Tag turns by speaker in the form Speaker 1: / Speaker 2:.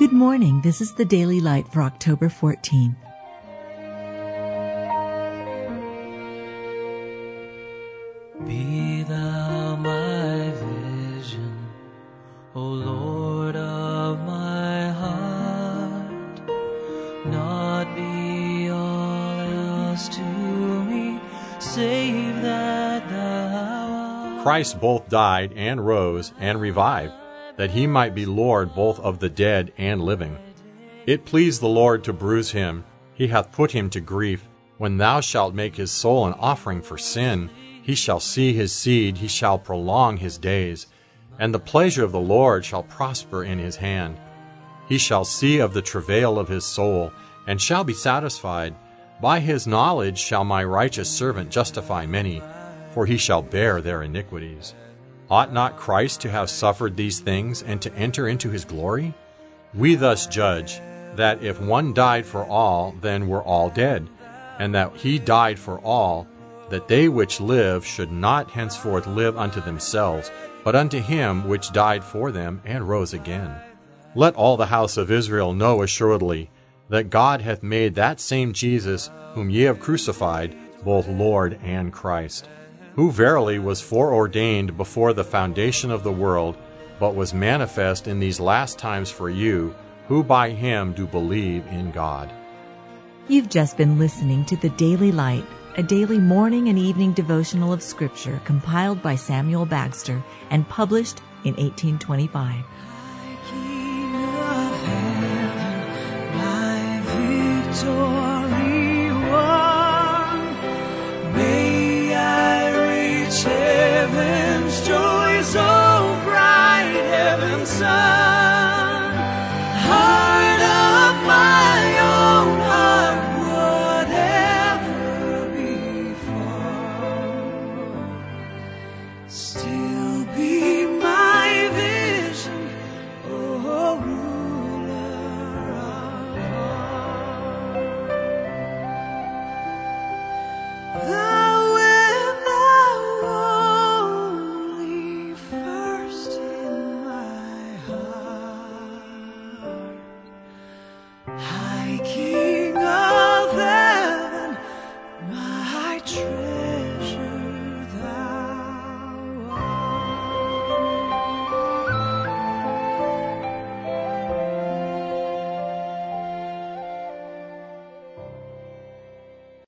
Speaker 1: Good morning. This is the Daily Light for October 14th.
Speaker 2: Be thou my vision, O Lord of my heart, not be all else to me, save that thou art.
Speaker 3: Christ both died and rose and revived, that he might be Lord both of the dead and living. It pleased the Lord to bruise him, he hath put him to grief. When thou shalt make his soul an offering for sin, he shall see his seed, he shall prolong his days, and the pleasure of the Lord shall prosper in his hand. He shall see of the travail of his soul, and shall be satisfied. By his knowledge shall my righteous servant justify many, for he shall bear their iniquities. Ought not Christ to have suffered these things and to enter into his glory? We thus judge that if one died for all, then were all dead, and that he died for all, that they which live should not henceforth live unto themselves, but unto him which died for them and rose again. Let all the house of Israel know assuredly that God hath made that same Jesus, whom ye have crucified, both Lord and Christ, who verily was foreordained before the foundation of the world, but was manifest in these last times for you, who by him do believe in God.
Speaker 1: You've just been listening to the Daily Light, a daily morning and evening devotional of Scripture compiled by Samuel Bagster and published in 1825.
Speaker 2: King of heaven, my victory sun.